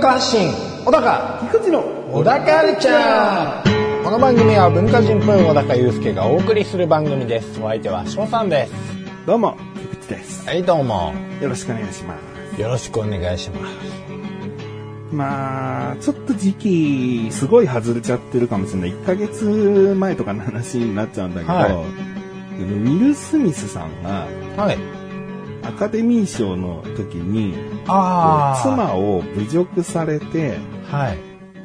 文化発信小高菊池の小高カルチャー。この番組は文化人っぽい小高祐介がお送りする番組です。お相手は翔さんです。どうも菊池です。はいどうも。よろしくお願いします。よろしくお願いします。まあちょっと時期すごい外れちゃってるかもしれない。1ヶ月前とかの話になっちゃうんだけど、はい。ウィル・スミスさんがはいアカデミー賞の時にあ妻を侮辱されてはい。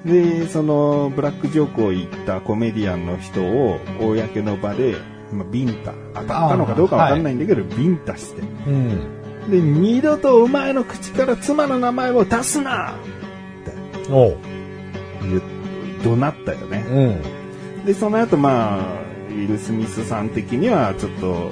でそのブラックジョークを言ったコメディアンの人を公の場で、まあ、ビンタ。当たったのかどうかわかんないんだけど、ビンタして。うん。で二度とお前の口から妻の名前を出すな！おう。言う怒鳴ったよね。うん。でその後まあウィル・スミスさん的にはちょっと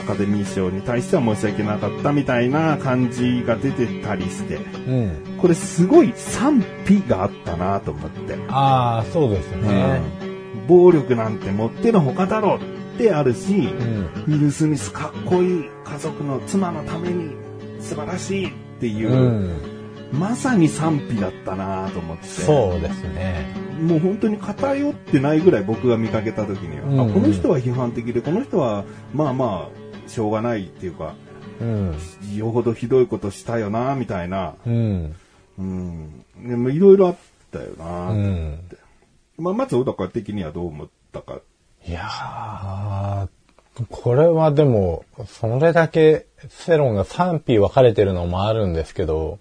アカデミー賞に対しては申し訳なかったみたいな感じが出てたりして。うん。これすごい賛否があったなと思って、ああそうですね。うん。暴力なんてもってのほかだろうってあるし、うん。ウィル・スミスかっこいい家族の妻のために素晴らしいっていう、うん。まさに賛否だったなと思って。そうですね。もう本当に偏ってないぐらい僕が見かけた時には、うん。この人は批判的でこの人はまあまあしょうがないっていうかうん。よほどひどいことしたよなみたいな。うん。うん。でもいろいろあったよな、うん。まあ、まず小高的にはどう思ったか。いやー、これはでも、それだけ世論が賛否分かれてるのもあるんですけど、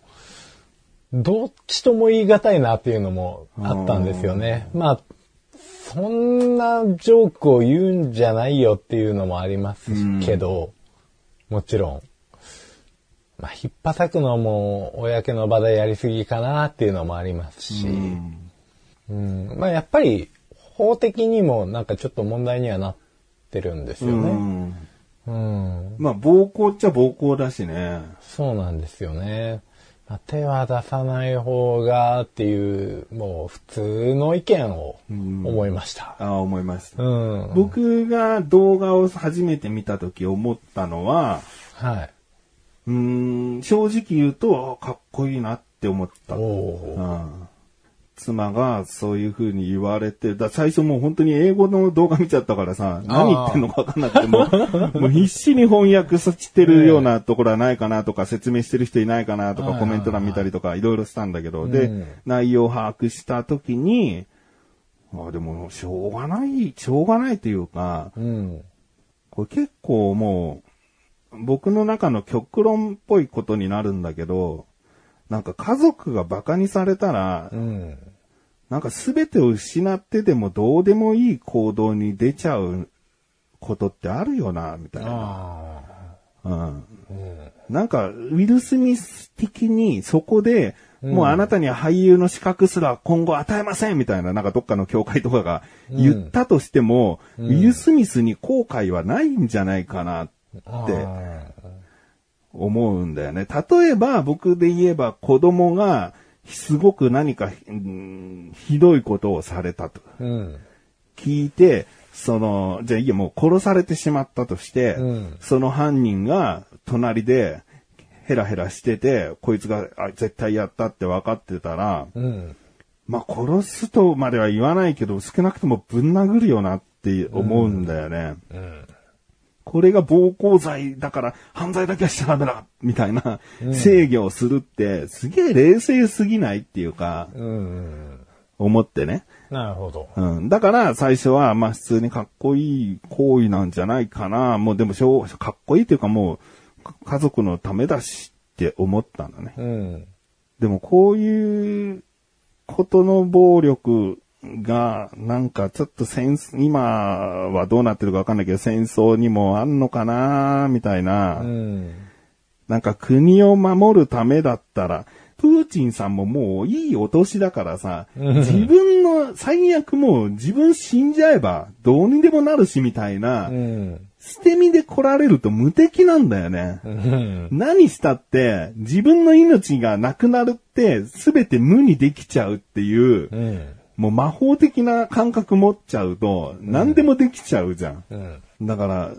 どっちとも言い難いなっていうのもあったんですよね。まあ、そんなジョークを言うんじゃないよっていうのもありますけど、もちろん。まあ、引っ叩くのも公の場でやりすぎかなっていうのもありますし、うんまあやっぱり法的にもなんかちょっと問題にはなってるんですようね。んうん。まあ暴行っちゃ暴行だしねそうなんですよね。まあ手は出さない方がっていう、もう普通の意見を思いました。ああ思いました、うん。僕が動画を初めて見た時思ったのははい。うーん正直言うとあかっこいいなって思ったお。うん妻がそういう風に言われて、だ最初もう本当に英語の動画見ちゃったからさ、何言ってんのかわかんなくても、もう必死に翻訳してるようなところはないかなとか、説明してる人いないかなとか、はいコメント欄見たりとか、いろいろしたんだけど、うん。で、内容を把握した時に、あでも、しょうがない、しょうがないというか、うん。これ結構もう、僕の中の極論っぽいことになるんだけど、なんか家族が馬鹿にされたらう、ん。なんか全てを失ってでもどうでもいい行動に出ちゃうことってあるよな、みたいな。あうん。なんか、ウィル・スミス的にそこで、もうあなたには俳優の資格すら今後与えませんみたいな、なんかどっかの教会とかが言ったとしても、ウィル・スミスに後悔はないんじゃないかなあ。ってあ思うんだよね。例えば僕で言えば子供がすごく何か、うんひどいことをされたと。ーうん。聞いて、その、じゃあいいや、もう殺されてしまったとして、うんその犯人が隣でヘラヘラしてて、こいつがあ絶対やったって分かってたら、うん。まあ殺すとまでは言わないけど、少なくともぶん殴るよなって思うんだよね。うん。これが暴行罪だから犯罪だけはしちゃダメだみたいな制御をするって、すげえ冷静すぎないっていうか、うん。思ってね。なるほど。うん。だから、最初は、まあ、普通にかっこいい行為なんじゃないかな。もう、でもしょう、かっこいいというかもう、か家族のためだしって思ったんだね。うん。でも、こういうことの暴力が、なんかちょっと戦争、今はどうなってるかわかんないけど、戦争にもあんのかなみたいな。うん。なんか国を守るためだったら、プーチンさんももういいお年だからさ、自分の最悪もう自分死んじゃえばどうにでもなるしみたいな、うん。捨て身で来られると無敵なんだよね。うん。何したって自分の命がなくなるって全て無にできちゃうっていう、うん。もう魔法的な感覚持っちゃうと、何でもできちゃうじゃん。うん。だから、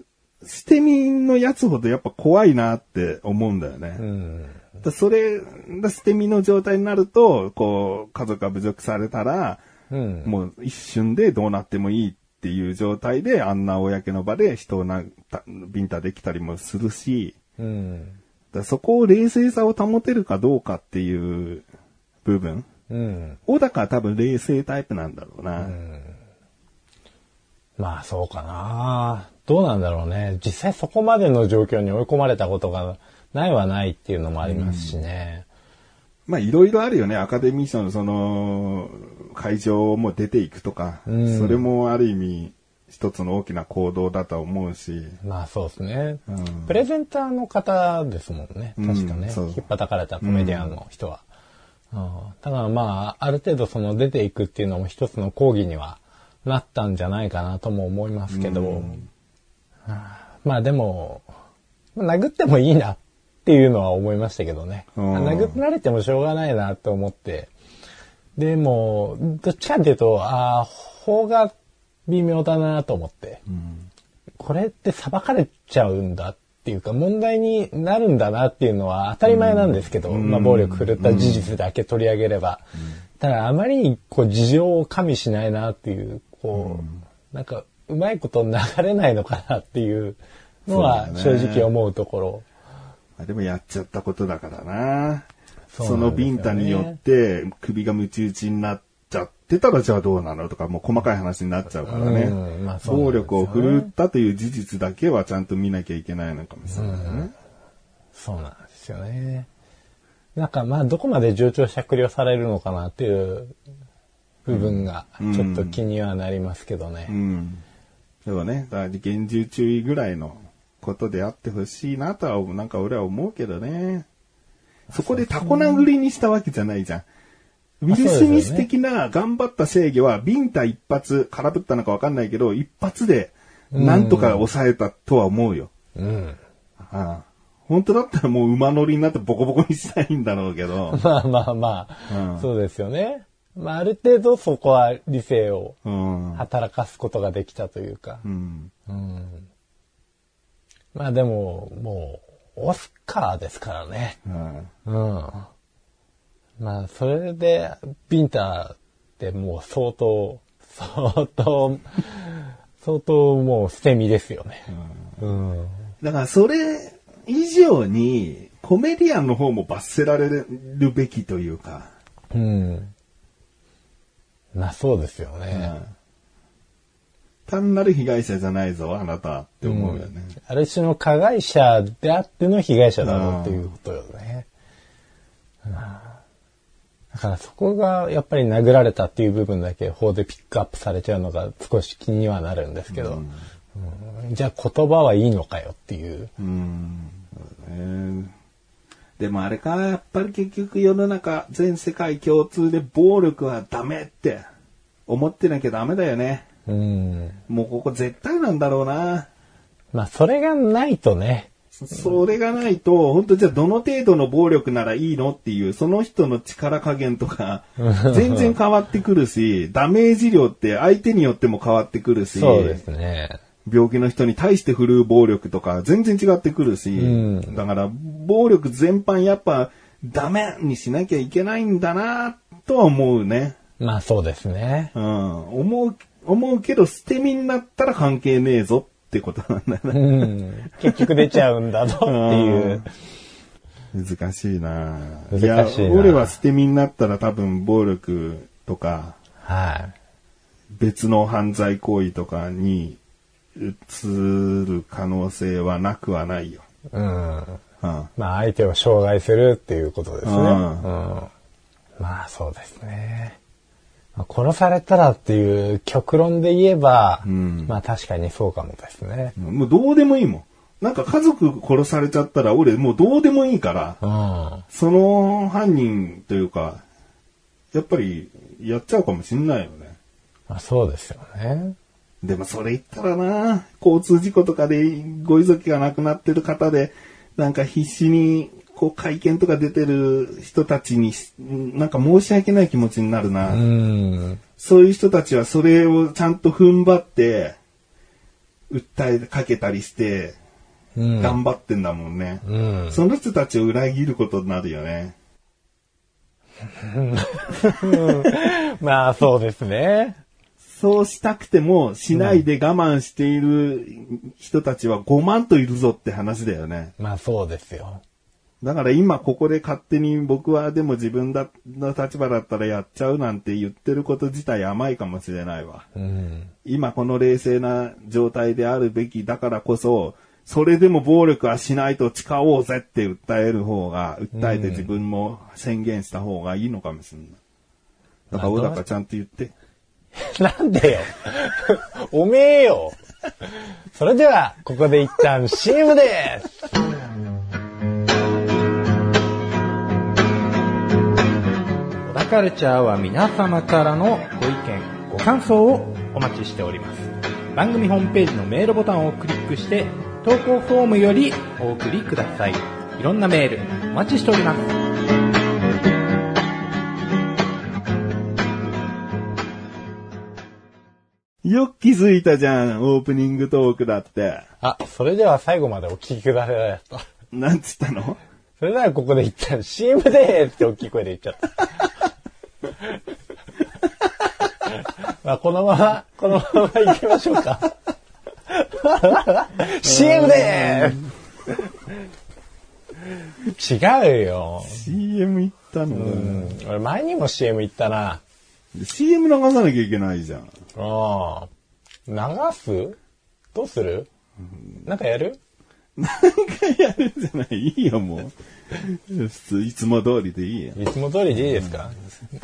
捨て身のやつほどやっぱ怖いなって思うんだよね。うん。だそれ、だ捨て身の状態になると、こう、家族が侮辱されたら、うん。もう一瞬でどうなってもいいっていう状態で、あんな公の場で人をな、たビンタできたりもするし、うん。だそこを冷静さを保てるかどうかっていう部分。うん。小高は多分冷静タイプなんだろうな。まあそうかな。どうなんだろうね。実際そこまでの状況に追い込まれたことがないはないっていうのもありますしね。まあいろいろあるよね。アカデミー賞のその、会場も出ていくとか、うんそれもある意味一つの大きな行動だと思うし、まあそうですね。うんプレゼンターの方ですもんね。うん確かね。引っ叩かれたコメディアンの人は。うんだからまあ、ある程度その出ていくっていうのも一つの講義にはなったんじゃないかなとも思いますけど、うんまあでも、まあ殴ってもいいなっていうのは思いましたけどね。うん殴られてもしょうがないなと思って。でも、どっちかっていうと、ああ、法が微妙だなと思って。これって裁かれちゃうんだっていうか、問題になるんだなっていうのは当たり前なんですけど、まあ暴力振るった事実だけ取り上げれば。ただあまりにこう事情を加味しないなっていう、こう、なんかうまいこと流れないのかなっていうのは正直思うところ。まあでもやっちゃったことだからな。そそうのビンタによって首がムチ打ちになっってたらじゃあどうなのとかもう細かい話になっちゃうからね。うんまあ暴力を振るったという事実だけはちゃんと見なきゃいけないのかもしれないね。そうなんですよね。なんかまあどこまで上長酌量されるのかなっていう部分がちょっと気にはなりますけどね。うん。でもね、だから厳重注意ぐらいのことであってほしいなとは、なんか俺は思うけどね。そこでタコ殴りにしたわけじゃないじゃん。ウィル・スミス的な頑張った制御は、ビンタ一発、空振ったのかわかんないけど、一発で、なんとか抑えたとは思うよ。うん。ああ本当だったらもう馬乗りになってボコボコにしたいんだろうけど。まあまあまあ、うんそうですよね。まあある程度そこは理性をうん。働かすことができたというか。うん。うん。まあでも、もう、オスカーですからね。うんうん。まあ、それで、ビンタってもう相当、相当、相当もう捨て身ですよね。うん。だからそれ以上に、コメディアンの方も罰せられるべきというか。うん。まあそうですよね。単なる被害者じゃないぞ、あなたって思うよね。ある種の加害者であっての被害者だろうっていうことよね。うんだからそこがやっぱり殴られたっていう部分だけ法でピックアップされちゃうのが少し気にはなるんですけど、うんじゃあ言葉はいいのかよっていう。うん。そうねでもあれか、やっぱり結局世の中、全世界共通で暴力はダメって思ってなきゃダメだよね。うん。もうここ絶対なんだろうな。まあそれがないとね、それがないと、本当じゃあどの程度の暴力ならいいのっていう、その人の力加減とか、全然変わってくるし、ダメージ量って相手によっても変わってくるし、そうですね。病気の人に対して振るう暴力とか全然違ってくるし、うんだから暴力全般やっぱダメにしなきゃいけないんだなとは思うね。まあそうですね。うん。思う、思うけど捨て身になったら関係ねえぞってことなんだようね。ん。結局出ちゃうんだぞっていう。難しいな難しいな俺は捨て身になったら多分暴力とかはい。別の犯罪行為とかに移る可能性はなくはないよ。うん。うん。まあ相手を障害するっていうことですね。ううんん。まあそうですね。まあ殺されたらっていう極論で言えば、んまあ確かにそうかもですね。もうどうでもいいもん。なんか家族殺されちゃったら俺もうどうでもいいから、うん。その犯人というか、やっぱりやっちゃうかもしんないよね。まあそうですよね。でもそれ言ったらな、交通事故とかでご遺族が亡くなってる方で、なんか必死にこう会見とか出てる人たちに、なんか申し訳ない気持ちになるな。そういう人たちはそれをちゃんと踏ん張って、訴えかけたりして、頑張ってんだもんね。うん。その人たちを裏切ることになるよね。まあ、そうですね。そうしたくてもしないで我慢している人たちは5万といるぞって話だよね。まあ、そうですよ。だから今ここで勝手に僕はでも自分だの立場だったらやっちゃうなんて言ってること自体甘いかもしれないわ。うん。今この冷静な状態であるべきだからこそ、それでも暴力はしないと誓おうぜって訴える方が、訴えて自分も宣言した方がいいのかもしれない。だから小高ちゃんと言って。なんでよ。おめえよ。それでは、ここで一旦 CM です。カルチャーは皆様からのご意見、ご感想をお待ちしております。番組ホームページのメールボタンをクリックして、投稿フォームよりお送りください。いろんなメールお待ちしております。よく気づいたじゃん、オープニングトークだって。あ、それでは最後までお聞きくださいと。なんつったの？それではここで一旦 CM でーって大きい声で言っちゃった。まあこのまま、このまま行きましょうか。CM でーす違うよ。?CM 行ったの、うん。俺前にも CM 行ったな。CM 流さなきゃいけないじゃん。ああ。流す？どうする？なんかやる？やるじゃない、いいよ、もう。普通、いつも通りでいいよ。いつも通りでいいですか？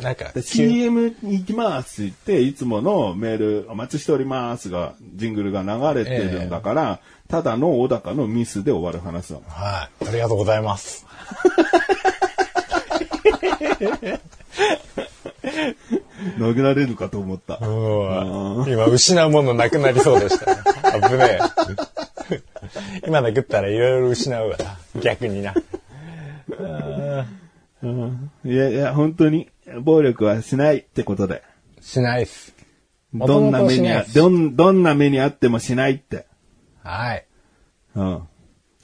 なんか、で CM に行きますって言って、いつものメールお待ちしておりますが、ジングルが流れてるんだから、ただの小高のミスで終わる話だもん。はい。ありがとうございます。殴られるかと思った。うん今、失うものなくなりそうでした、ね。危ねえ。今殴ったらいろいろ失うわな。逆にな。いやいや、本当に、暴力はしないってことで。しないっす。どんな目にあ、どん、どんな目にあってもしないって。はい。うん。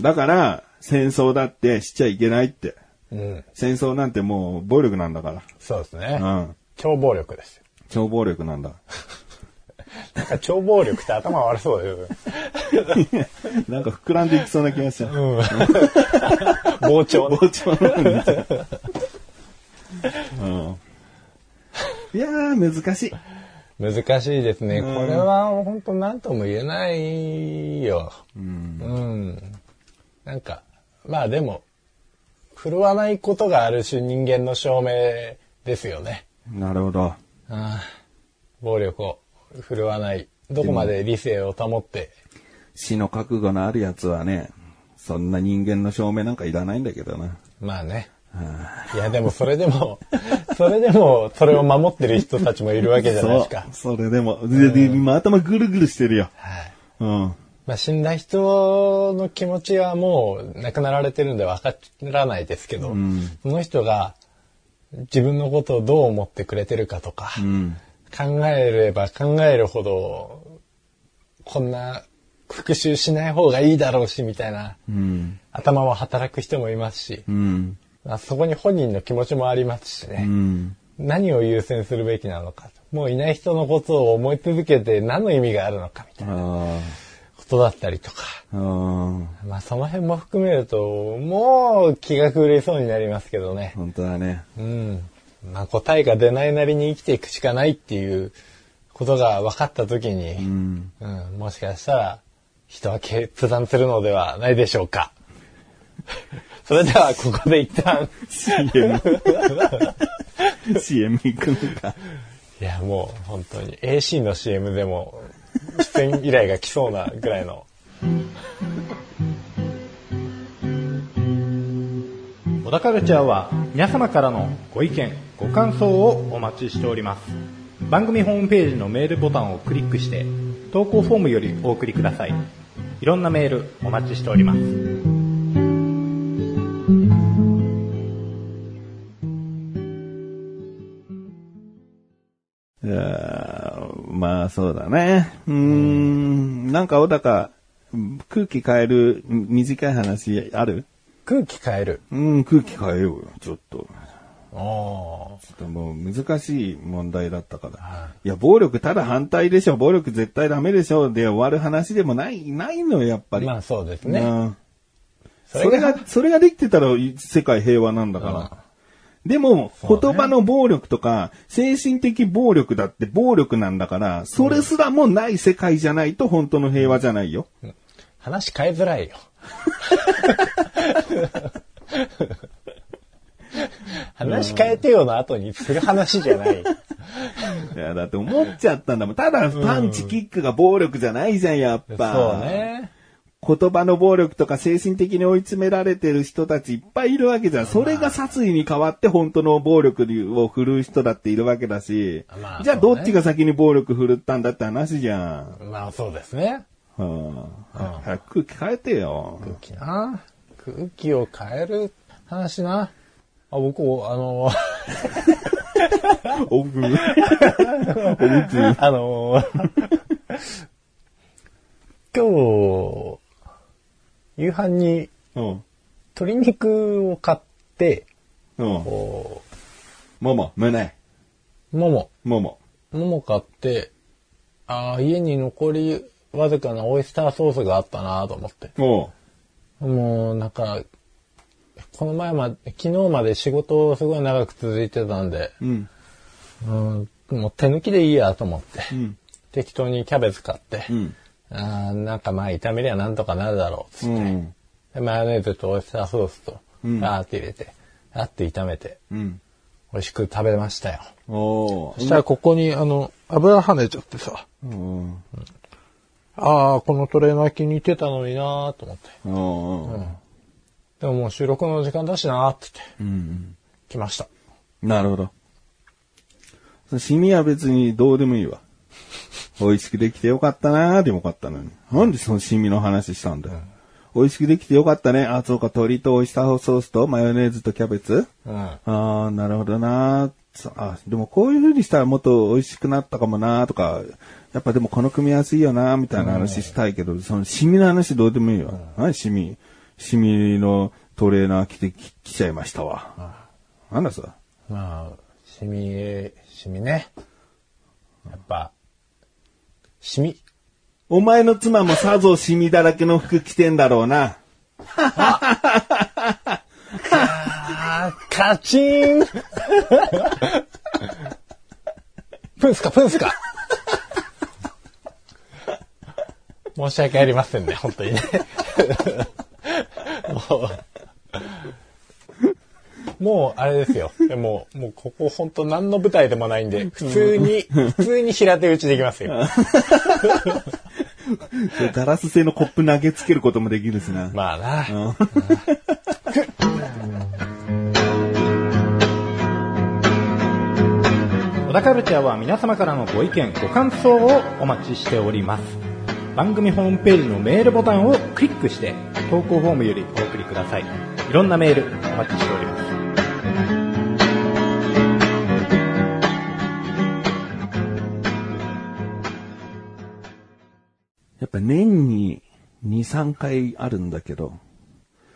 だから、戦争だってしちゃいけないって。うん。戦争なんてもう暴力なんだかそうですね。ら。うん。超暴力ですよ。超暴力なんだ。なんか超暴力って頭悪そうですよ。なんか膨らんでいきそうな気がしちゃう。うん。膨張ね。包丁なんだ。うん。いやー、難しい。難しいですね。これは本当何とも言えないよ。うん。なんか、まあでも、振るわないことがある種人間の証明ですよね。なるほど。ああ暴力を振るわない。どこまで理性を保って。死の覚悟のあるやつはね、そんな人間の証明なんかいらないんだけどな。まあね。いやでもそれでも、それでもそれを守ってる人たちもいるわけじゃないですか。それでも、今頭ぐるぐるしてるよ。はい。うん。まあ、死んだ人の気持ちはもう亡くなられてるんで分からないですけど、その人が自分のことをどう思ってくれてるかとか、うん。考えれば考えるほど、こんな復讐しない方がいいだろうし、みたいなうん。頭も働く人もいますし、うん。まあ、そこに本人の気持ちもありますしうね、ん。何を優先するべきなのかと。もういない人のことを思い続けて何の意味があるのかみたいなあことだったりとか。まあその辺も含めると、もう気が狂いそうになりますけどね。本当だね。うん。まあ答えが出ないなりに生きていくしかないっていうことが分かった時に、うん。うん、もしかしたら人は決断するのではないでしょうか。それではここで一旦、CM。CM 行くのか。いやもう本当に AC の CM でも出演依頼が来そうなぐらいの。小田カルチャーは皆様からのご意見、ご感想をお待ちしております。番組ホームページのメールボタンをクリックして、投稿フォームよりお送りください。いろんなメールお待ちしております。いやそうだね。うーん、なんか小高、空気変える短い話ある？空気変える。うん、空気変えようよ、ちょっと。あちょっともう難しい問題だったから。いや、暴力ただ反対でしょ、暴力絶対ダメでしょ、で終わる話でもない、ないのよ、やっぱり。まあそうですね。うんそれがそれが、できてたら世界平和なんだから。でも、言葉の暴力とか、精神的暴力だって暴力なんだから、それすらもない世界じゃないと本当の平和じゃないよ。話変えづらいよ。話変えてよの後にする話じゃない。いや、だって思っちゃったんだもん。ただパンチキックが暴力じゃないじゃん、やっぱ。そうね。言葉の暴力とか精神的に追い詰められてる人たちいっぱいいるわけじゃん。それが殺意に変わって本当の暴力を振るう人だっているわけだし。まあじゃあどっちが先に暴力振るったんだって話じゃん。まあそうですね。はあ、早く空気変えてよ。空気な。空気を変える話な。あ、僕、あの、おぐ。あの、今日、夕飯にうん。鶏肉を買って、うん。こもも、胸。う、もも、もも。もも買って、ああ、家に残りわずかなオイスターソースがあったなと思って。もう、なんか、この前まで、昨日まで仕事すごい長く続いてたんで、うん。うん、もう手抜きでいいやと思って、うん。適当にキャベツ買って、うん。あーなんかまあ炒めりゃなんとかなるだろうっつって、うん。でマヨネーズとオイスターソースと、うんあーって入れて、あーって炒めて、うん。美味しく食べましたよ。おうそしたらここにあの、油跳ねちゃってさ、うん。ああ、このトレーナー気に入ってたのになーと思って。おうでももう収録の時間だしなーって言って、うん。来ました。なるほど。シミは別にどうでもいいわ。美味しくできてよかったなーでもよかったのに。なんでそのシミの話したんだよ。美味しくできてよかったね。あ、そうか、鶏とオイスターソースとマヨネーズとキャベツうん。ああ、なるほどなそあ、でもこういう風にしたらもっと美味しくなったかもなとか、やっぱでもこの組み合わせいいよなみたいな話したいけど、そのシミの話どうでもいいわ。何シミ？シミのトレーナー着てき来ちゃいましたわ。なんだそれ。まあ、シミ、シミね。やっぱ、シミ。お前の妻もさぞシミだらけの服着てんだろうな。あー、カチンプンスか、プンスか。申し訳ありませんね、本当にね。もう、もうあれですよ。もう、もうここ本当何の舞台でもないんで、普通に、普通に平手打ちできますよ。ガラス製のコップ投げつけることもできるしな。まあな。うん小田カルチャーは皆様からのご意見、ご感想をお待ちしております。番組ホームページのメールボタンをクリックして、投稿フォームよりお送りください。いろんなメールお待ちしております。やっぱ年に2、3回あるんだけど、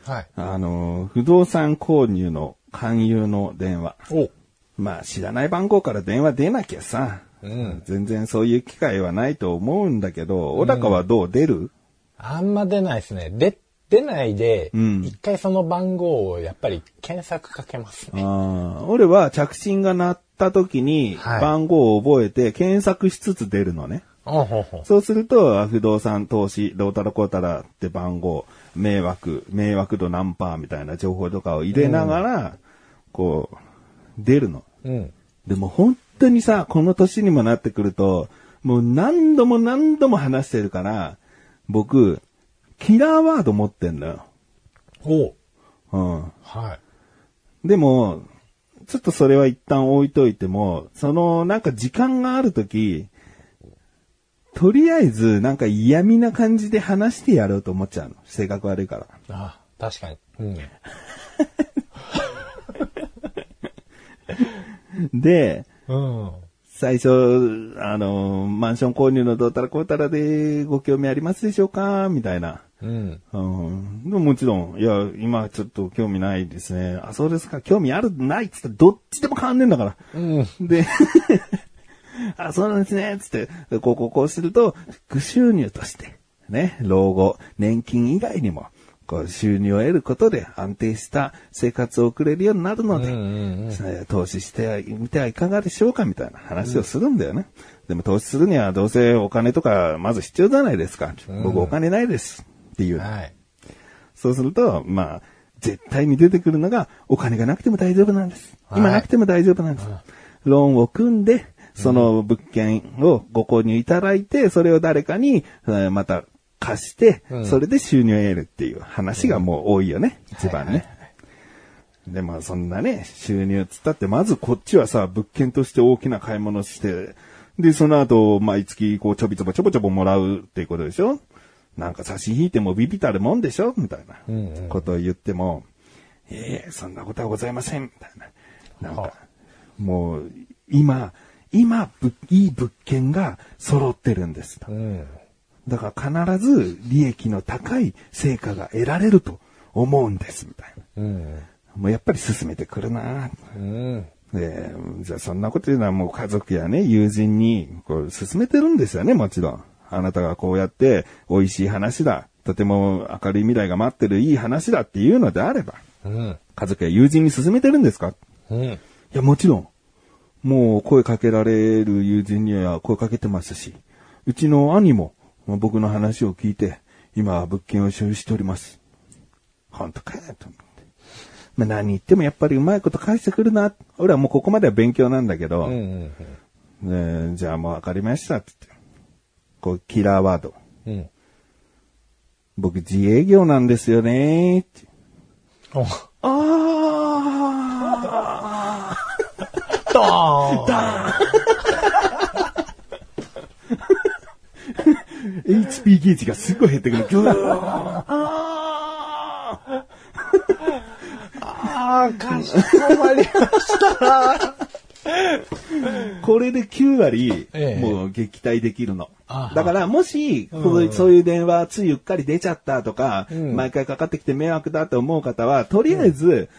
はい。あの、不動産購入の勧誘の電話。おまあ知らない番号から電話出なきゃさ、うん。全然そういう機会はないと思うんだけど、小高はどう？出る？あんま出ないですね。で、出ないで、うん一回その番号をやっぱり検索かけますね。あー俺は着信が鳴った時にはい番号を覚えて検索しつつ出るのね。ほうほうほうそうすると、不動産投資、どうたらこうたらって番号、迷惑、迷惑度何パーみたいな情報とかを入れながら、こう、出るの。うん。でも本当にさ、この年にもなってくると、もう何度も何度も話してるから、僕、キラーワード持ってんのよ。おううん。はい。でも、ちょっとそれは一旦置いといても、そのなんか時間があるとき、とりあえずなんか嫌味な感じで話してやろうと思っちゃうの。性格悪いから。あ確かに。うん。で、うん。最初、あの、マンション購入のどうたらこうたらでご興味ありますでしょうか？みたいな。うん。うん。でももちろん、いや、今ちょっと興味ないですね。あ、そうですか。興味ある、ないっつったらどっちでも変わんねえんだから。うん。で、あ、そうなんですね。つって、こうこうこうすると、副収入として、ね、老後、年金以外にも、こう収入を得ることで安定した生活を送れるようになるので、うんうんうん投資してみてはいかがでしょうかみたいな話をするんだよね。でも投資するにはどうせお金とかまず必要じゃないですか。僕お金ないです。っていう。はい。そうすると、まあ、絶対に出てくるのが、お金がなくても大丈夫なんです。はい今なくても大丈夫なんです。ローンを組んで、その物件をご購入いただいて、それを誰かに、えーまた貸して、うんそれで収入を得るっていう話がもう多いよね。一番ね。で、まあそんなね、収入つったって、まずこっちはさ、物件として大きな買い物して、で、その後、毎月こうちょびちょぼちょぼちょぼもらうっていうことでしょ？なんか差し引いてもビビたるもんでしょ？みたいなことを言っても、ええそんなことはございません。みたいな。なんはか、もう、今、今、ぶいい物件が揃ってるんですとう。ん。だから必ず利益の高い成果が得られると思うんです。みたいな。うん。もうやっぱり進めてくるなうん。で、じゃあそんなこと言うのはもう家族やね、友人にこう進めてるんですよね、もちろん。あなたがこうやって美味しい話だ、とても明るい未来が待ってるいい話だっていうのであれば、うん。家族や友人に勧めてるんですか？うん。いや、もちろん。もう声かけられる友人には声かけてますし、うちの兄もまあ僕の話を聞いて、今は物件を所有しております。本当かよ、と思って。まあ何言ってもやっぱりうまいこと返してくるな。俺はもうここまでは勉強なんだけど、うん。ねじゃあもうわかりました、って言って。こう、キラーワード。うん。僕自営業なんですよねって。お、ああドーン HP ゲージがすごい減ってくる。あーああ、かしこまりました。これで9割、ええ。もう撃退できるの。だから、もし、そういう電話、ついうっかり出ちゃったとか、うん。毎回かかってきて迷惑だと思う方は、とりあえず、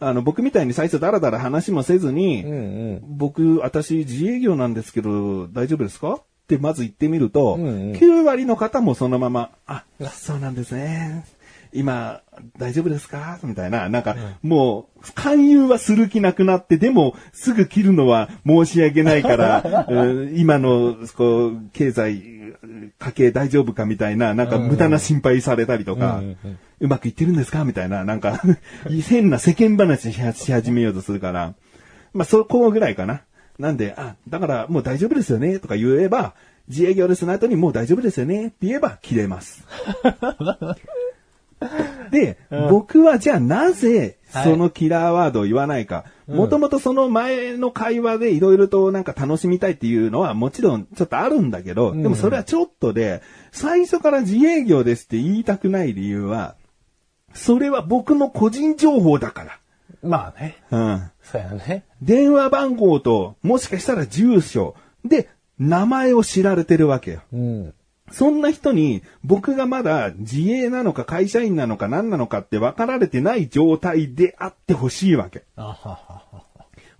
あの、僕みたいに最初ダラダラ話もせずに、うんうん。僕、私自営業なんですけど、大丈夫ですか？ってまず言ってみると、うんうん。9割の方もそのまま、あ、そうなんですね。今、大丈夫ですか？みたいな、なんか、もう、勧誘はする気なくなって、でも、すぐ切るのは申し訳ないから、うん今の、こう、経済、家計大丈夫かみたいな、なんか無駄な心配されたりとか、うまくいってるんですか？みたいな、なんか、変な世間話しし始めようとするから、まあ、そこぐらいかな。なんで、あ、だからもう大丈夫ですよね、とか言えば、自営業ですの後にもう大丈夫ですよね、って言えば切れます。で、僕はじゃあなぜそのキラーワードを言わないか。もともとその前の会話でいろいろとなんか楽しみたいっていうのはもちろんちょっとあるんだけど、でもそれはちょっとで、最初から自営業ですって言いたくない理由は、それは僕の個人情報だかまあね。ら。うん。そうやね。電話番号と、もしかしたら住所で、名前を知られてるわけよ。うん。そんな人に、僕がまだ自営なのか会社員なのか何なのかって分かられてない状態であってほしいわけ。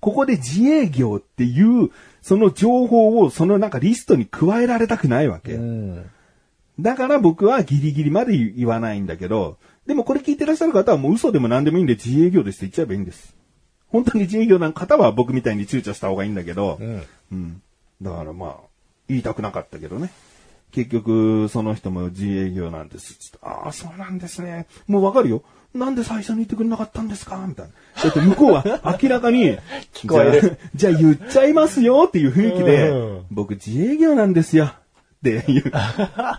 ここで自営業っていう、その情報をそのなんかリストに加えられたくないわけ。うん。だから僕はギリギリまで言わないんだけど、でもこれ聞いてらっしゃる方はもう嘘でも何でもいいんで自営業ですって言っちゃえばいいんです。本当に自営業な方は僕みたいに躊躇した方がいいんだけど、うん。うん。だからまあ、言いたくなかったけどね。結局、その人も自営業なんです。つってああ、そうなんですね。もうわかるよ。なんで最初に言ってくれなかったんですか？みたいな。だって向こうは明らかに、聞こえるじゃあ。じゃあ言っちゃいますよっていう雰囲気で、うん僕自営業なんですよ。っていう。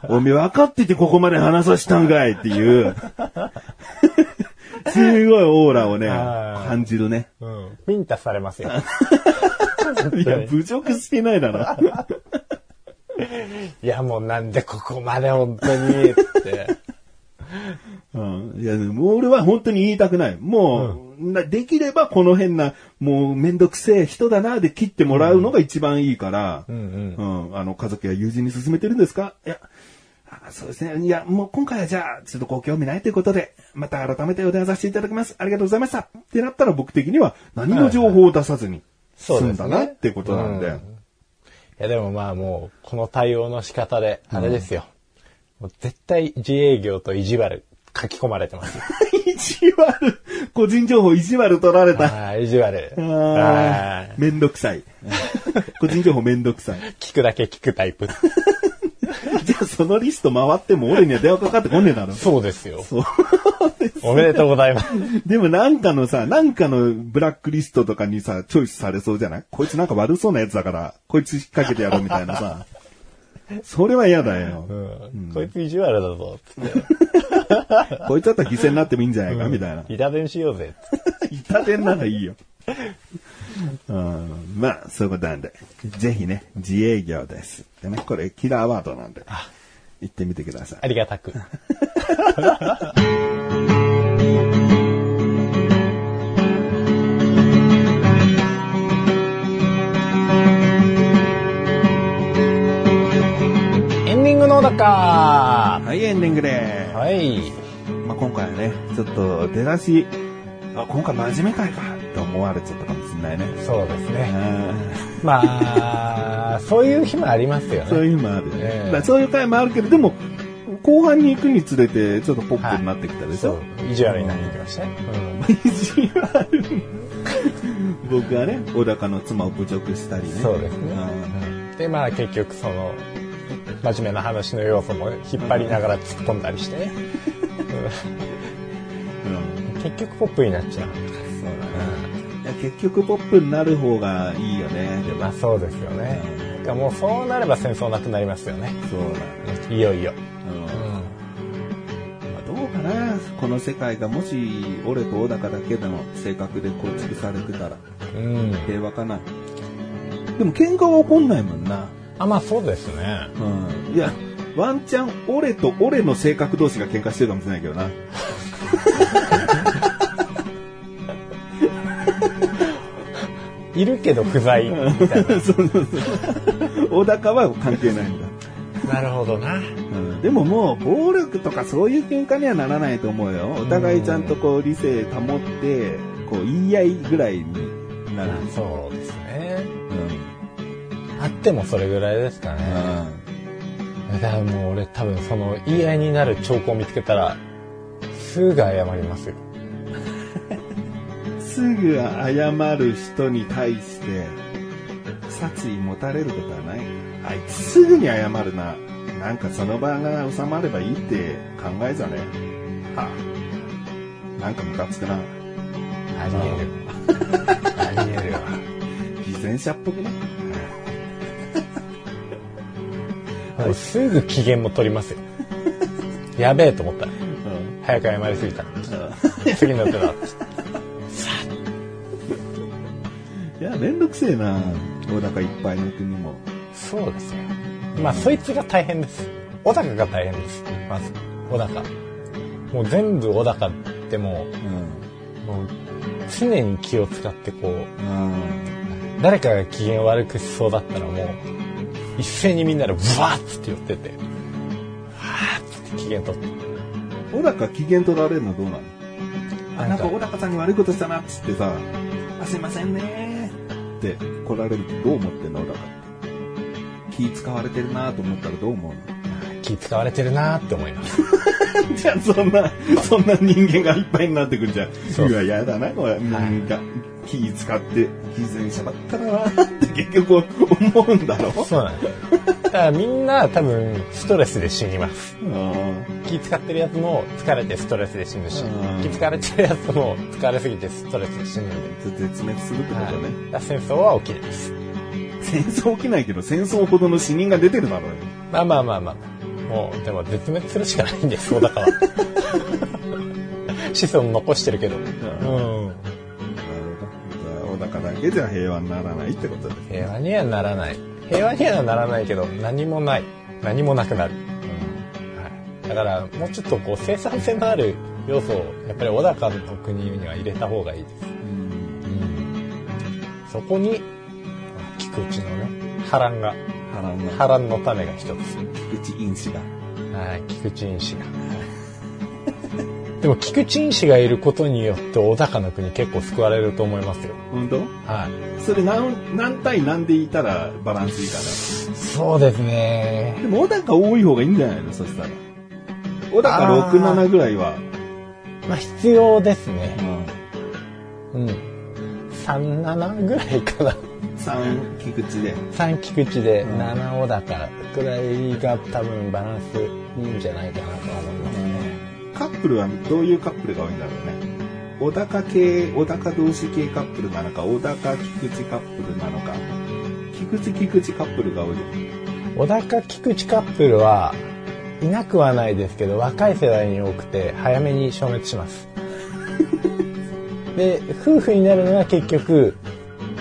おめえ分かっててここまで話させたんかいっていう。すごいオーラをね、はい感じるね。うん。ビンタされますよ。いや、侮辱してないだろ。いや、もうなんでここまで本当に、って。うん。いや、でも俺は本当に言いたくない。もう、なできればこの変な、もうめんどくせえ人だなで切ってもらうのが一番いいから、うんうん。うん、あの、家族や友人に勧めてるんですか？いや、あそうですね。いや、もう今回はじゃあ、ちょっとご興味ないということで、また改めてお電話させていただきます。ありがとうございました。ってなったら僕的には何の情報を出さずに済んだなってことなんで。うんいやでもまあもう、この対応の仕方で、あれですよ。もう絶対自営業と意地悪書き込まれてますよ。意地悪、個人情報意地悪取られた。ああ、意地悪。ああーめんどくさい。個人情報めんどくさい。ー聞くだけ聞くタイプ。じゃあそのリスト回っても俺には電話かかってこんねえだろ。そうですよ。そう。おめでとうございます。でもなんかのさ、なんかのブラックリストとかにさ、チョイスされそうじゃない？こいつなんか悪そうなやつだから、こいつ引っ掛けてやろうみたいなさ。それは嫌だよ。うんこいつ意地悪だぞ、つって。こいつだったら犠牲になってもいいんじゃないかみたいな。板伝しようぜ。痛手ならいいよ。うん、まあ、そういうことなんで。ぜひね、自営業です。でね、これキラーワードなんで。行ってみてください。ありがたく。エンディングのだかはい、エンディングではい。まあ、今回はね、ちょっと出だし、あ、今回真面目会かって思われちゃったかもしれないね。そうですね。うまあ、そういう日もありますよんそうね。いう日もあるよね。ええだからそういう回もあるけど、でも、後半に行くにつれて、ちょっとポップになってきたでしょ、そう。意地悪になってきましたね。意地悪僕はね、小高の妻を侮辱したりね。そうですねうんうんで、まあ結局その、真面目な話の要素も引っ張りながら突っ込んだりしてね。うん結局ポップになっちゃう。結局ポップになる方がいいよね。でもまあそうですよね。だからもうそうなれば戦争なくなりますよね。そうだね。いよいよ。うんうん。まあどうかなこの世界がもし俺と小高だけでの性格で構築されてたらうん。平和かなでも喧嘩は起こんないもんな。あ、まあそうですね。うん。いや、ワンチャン俺と俺の性格同士が喧嘩してるかもしれないけどな。いるけど不在みたい そうそうそう。小高は関係ないんだ。な。なるほどな。うんでももう暴力とかそういう喧嘩にはならないと思うよ。お互いちゃんとこう理性保って、こう言い合いぐらいになる。そうですね。うん。あってもそれぐらいですかね。だからもう俺多分その言い合いになる兆候を見つけたら、すぐ謝りますよ。すぐ謝る人に対して、殺意持たれることはない。あいつすぐに謝るな。なんかその場が収まればいいって考えじゃねはあ、なんかムカつくな。ありえる。ありえるわ。偽善者っぽくね。すぐ機嫌も取りますよ。やべえと思ったら、うん。早く謝りすぎた。次の手だ。いや、めんどくせえな。お腹いっぱいの国も。そうですよ。まあ、そいつが大変です。小高が大変です。まず、小高。もう全部小高ってもうん。う、もう常に気を使ってこう、うん。誰かが機嫌悪くしそうだったらもう、一斉にみんなでブワーッつって寄ってて、わーっつって機嫌取って。小高機嫌取られるのどうなの？あ、なんんか小高さんに悪いことしたなっつってさ、あ、すいませんねーって来られるとどう思ってんの小高って。気使われてるなと思ったらどう思うの？気使われてるなーって思います。じゃあそんな、そんな人間がいっぱいになってくるじゃん。そううわ、やだな、これ。なんか、気使って、偽善者ばっかだなって結局思うんだろ？そうなんです。だからみんな多分ストレスで死にます。うん気使ってるやつも疲れてストレスで死ぬしうん、気使われてるやつも疲れすぎてストレスで死ぬんで。絶滅するってことね。だから戦争は起きないです。戦争起きないけど、戦争ほどの死人が出てるだろうよ。まあまあまあまあ。もう、でも絶滅するしかないんです、そうだから。子孫残してるけど。うん。小高だけじゃ平和にならないってことです。平和にはならない。平和にはならないけど、何もない。何もなくなる。はい。だから、もうちょっとこう、生産性のある要素を、やっぱり小高の国には入れた方がいいです。そこに、菊池のね、波乱が、波乱が。波乱の種が一つ。菊池因子が。はい、菊池因子が。でも菊池因子がいることによって小高の国結構救われると思いますよ。本当？はい。それ何、何対何でいたらバランスいいかそうですねな。。でも、小高多い方がいいんじゃないの？そしたら。小高6、7ぐらいは。まあ必要ですね。うん。うん。3、7ぐらいかな。3、菊池で。3菊池でうん7小高ぐらいが多分バランスいいんじゃないかなと思いますね。カップルはどういうカップルが多いんだろうね。小高系、小高同士系カップルなのか、小高菊池カップルなのか。菊池菊池カップルが多いよ。小高菊池カップルはいなくはないですけど若い世代に多くて早めに消滅します。で夫婦になるのは結局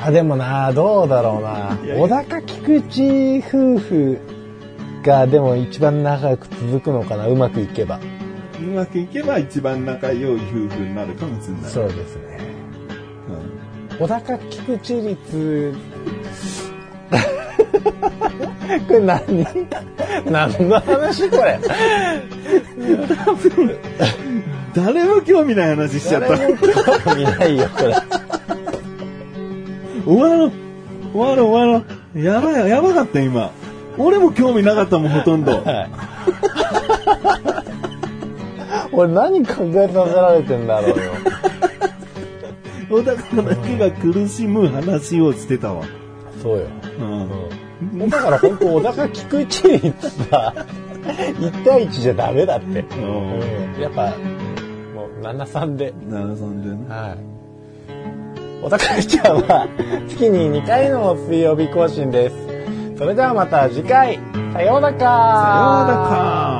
あでもなどうだろうな小高菊池夫婦がでも一番長く続くのかなうまくいけばうまくいけば一番仲良い夫婦になるかもしれない。そうですねうん小高菊池率 これ何？何の話これ？誰も興味ない話しちゃった。誰も興味ないよこれ終わろう。終わろう終わろう。やばい、やばかった今。俺も興味なかったもん、ほとんど。はい。俺何考えさせられてんだろうよ。小高だけが苦しむ話をしてたわ。そうよ。うん。うん。だから本当、小高菊池率さ、1対1じゃダメだって。うんうんやっぱ、もう7-3で。なるほどね。はい。小高ちゃんは月に2回の水曜日更新です。それではまた次回、さようならさようなら